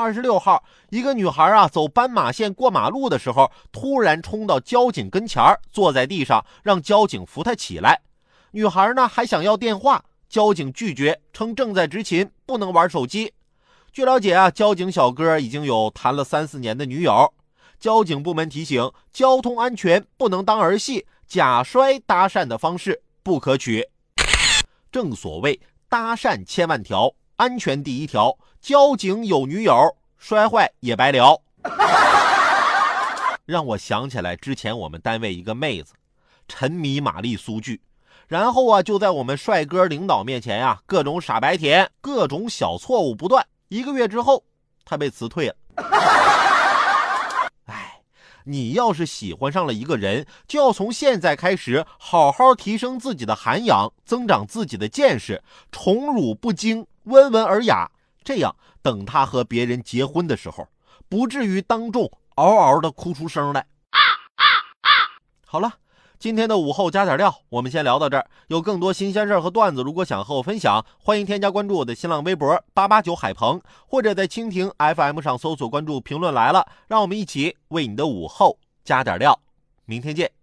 二十六号，一个女孩啊走斑马线过马路的时候，突然冲到交警跟前儿，坐在地上，让交警扶她起来。女孩呢还想要电话，交警拒绝，称正在执勤，不能玩手机。据了解啊，交警小哥已经有谈了三四年的女友。交警部门提醒：交通安全不能当儿戏，假摔搭讪的方式不可取。正所谓搭讪千万条，安全第一条。交警有女友，摔坏也白聊。让我想起来之前我们单位一个妹子，沉迷玛丽苏剧，然后啊就在我们帅哥领导面前呀各种傻白甜，各种小错误不断。一个月之后，她被辞退了。哎，你要是喜欢上了一个人，就要从现在开始好好提升自己的涵养，增长自己的见识，宠辱不惊，温文尔雅。这样，等他和别人结婚的时候，不至于当众嗷嗷的哭出声来。啊啊啊好了，今天的午后加点料，我们先聊到这儿。有更多新鲜事儿和段子，如果想和我分享，欢迎添加关注我的新浪微博八八九海鹏，或者在蜻蜓 FM 上搜索关注“评论来了”，让我们一起为你的午后加点料。明天见。